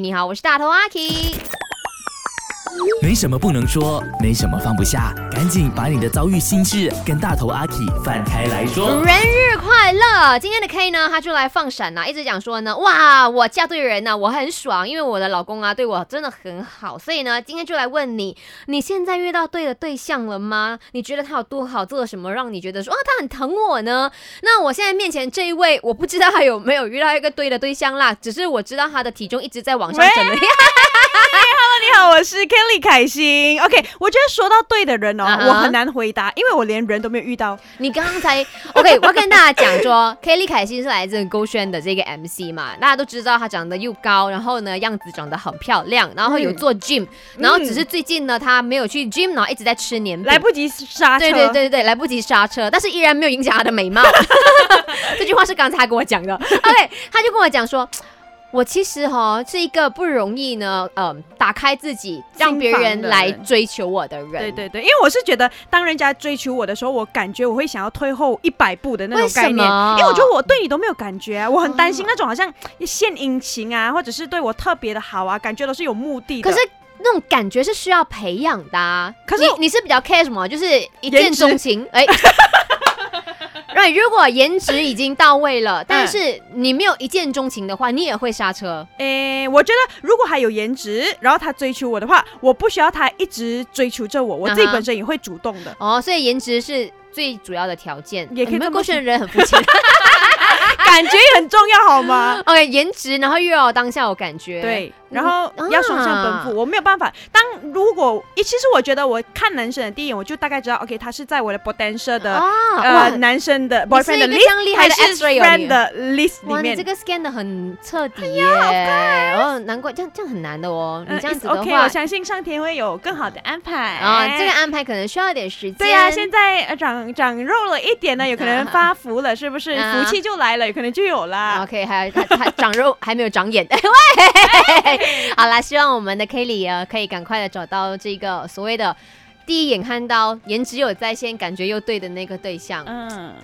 你好，我是大头阿 K。没什么不能说，没什么放不下，赶紧把你的遭遇心事跟大头阿 K 放开来说。人日快乐！今天的 K 呢，他就来放闪呐，一直讲说呢，哇，我嫁对人呢，我很爽，因为我的老公啊对我真的很好，所以呢，今天就来问你，你现在遇到对的对象了吗？你觉得他有多好，做了什么让你觉得说啊他很疼我呢？那我现在面前这一位，我不知道他有没有遇到一个对的对象啦，只是我知道他的体重一直在往上怎么样，我是 Kelly 凯欣。OK，我觉得说到对的人哦我很难回答，因为我连人都没有遇到。你刚刚才 OK，我要跟大家讲说，Kelly 凯欣是来自勾轩的这个 MC 嘛，大家都知道她长得又高，然后呢样子长得很漂亮，然后有做 gym，、然后只是最近呢她没有去 gym，然后一直在吃年饼，来不及刹车。对对对对，来不及刹车，但是依然没有影响她的美貌。这句话是刚才他跟我讲的。OK，他就跟我讲说。我其实哈是一个不容易呢，呃，打开自己，让别人来追求我的人。对对对，因为我是觉得，当人家追求我的时候，我感觉我会想要退后一百步的那种概念，因为我觉得我对你都没有感觉啊，我很担心那种好像献殷勤啊，或者是对我特别的好啊，感觉都是有目的的。可是那种感觉是需要培养的、啊。可是你你是比较 care 什么？就是一见钟情，哎。right，如果颜值已经到位了，但是你没有一见钟情的话，你也会刹车。诶，我觉得如果还有颜值，然后他追求我的话，我不需要他一直追求着我，我自己本身也会主动的。哦，所以颜值是最主要的条件。你们也可以这么过去的人很肤浅。感觉也很重要，好吗？OK，颜值，然后又要当下有感觉。，对，然后嗯要双向奔啊赴，我没有办法。当如果，其实我觉得我看男生的第一眼，我就大概知道，OK，他是在我的 potential 的、啊，呃哇，男生的 boyfriend list，还是 friend 的 list 里面这。个 scan 的很彻底耶，哦，难怪这样这样很难的哦。你嗯这样子 OK，我，相信上天会有更好的安排啊，这个安排可能需要一点时间。对呀、现在呃长长肉了一点呢，有可能发福了，是不是？啊福气就来了，有可能就有啦。OK，还有他他长肉还没有长眼，喂，好啦，希望我们的 Kelly 呃可以赶快的找到这个所谓的第一眼看到颜值有在线，感觉又对的那个对象。嗯，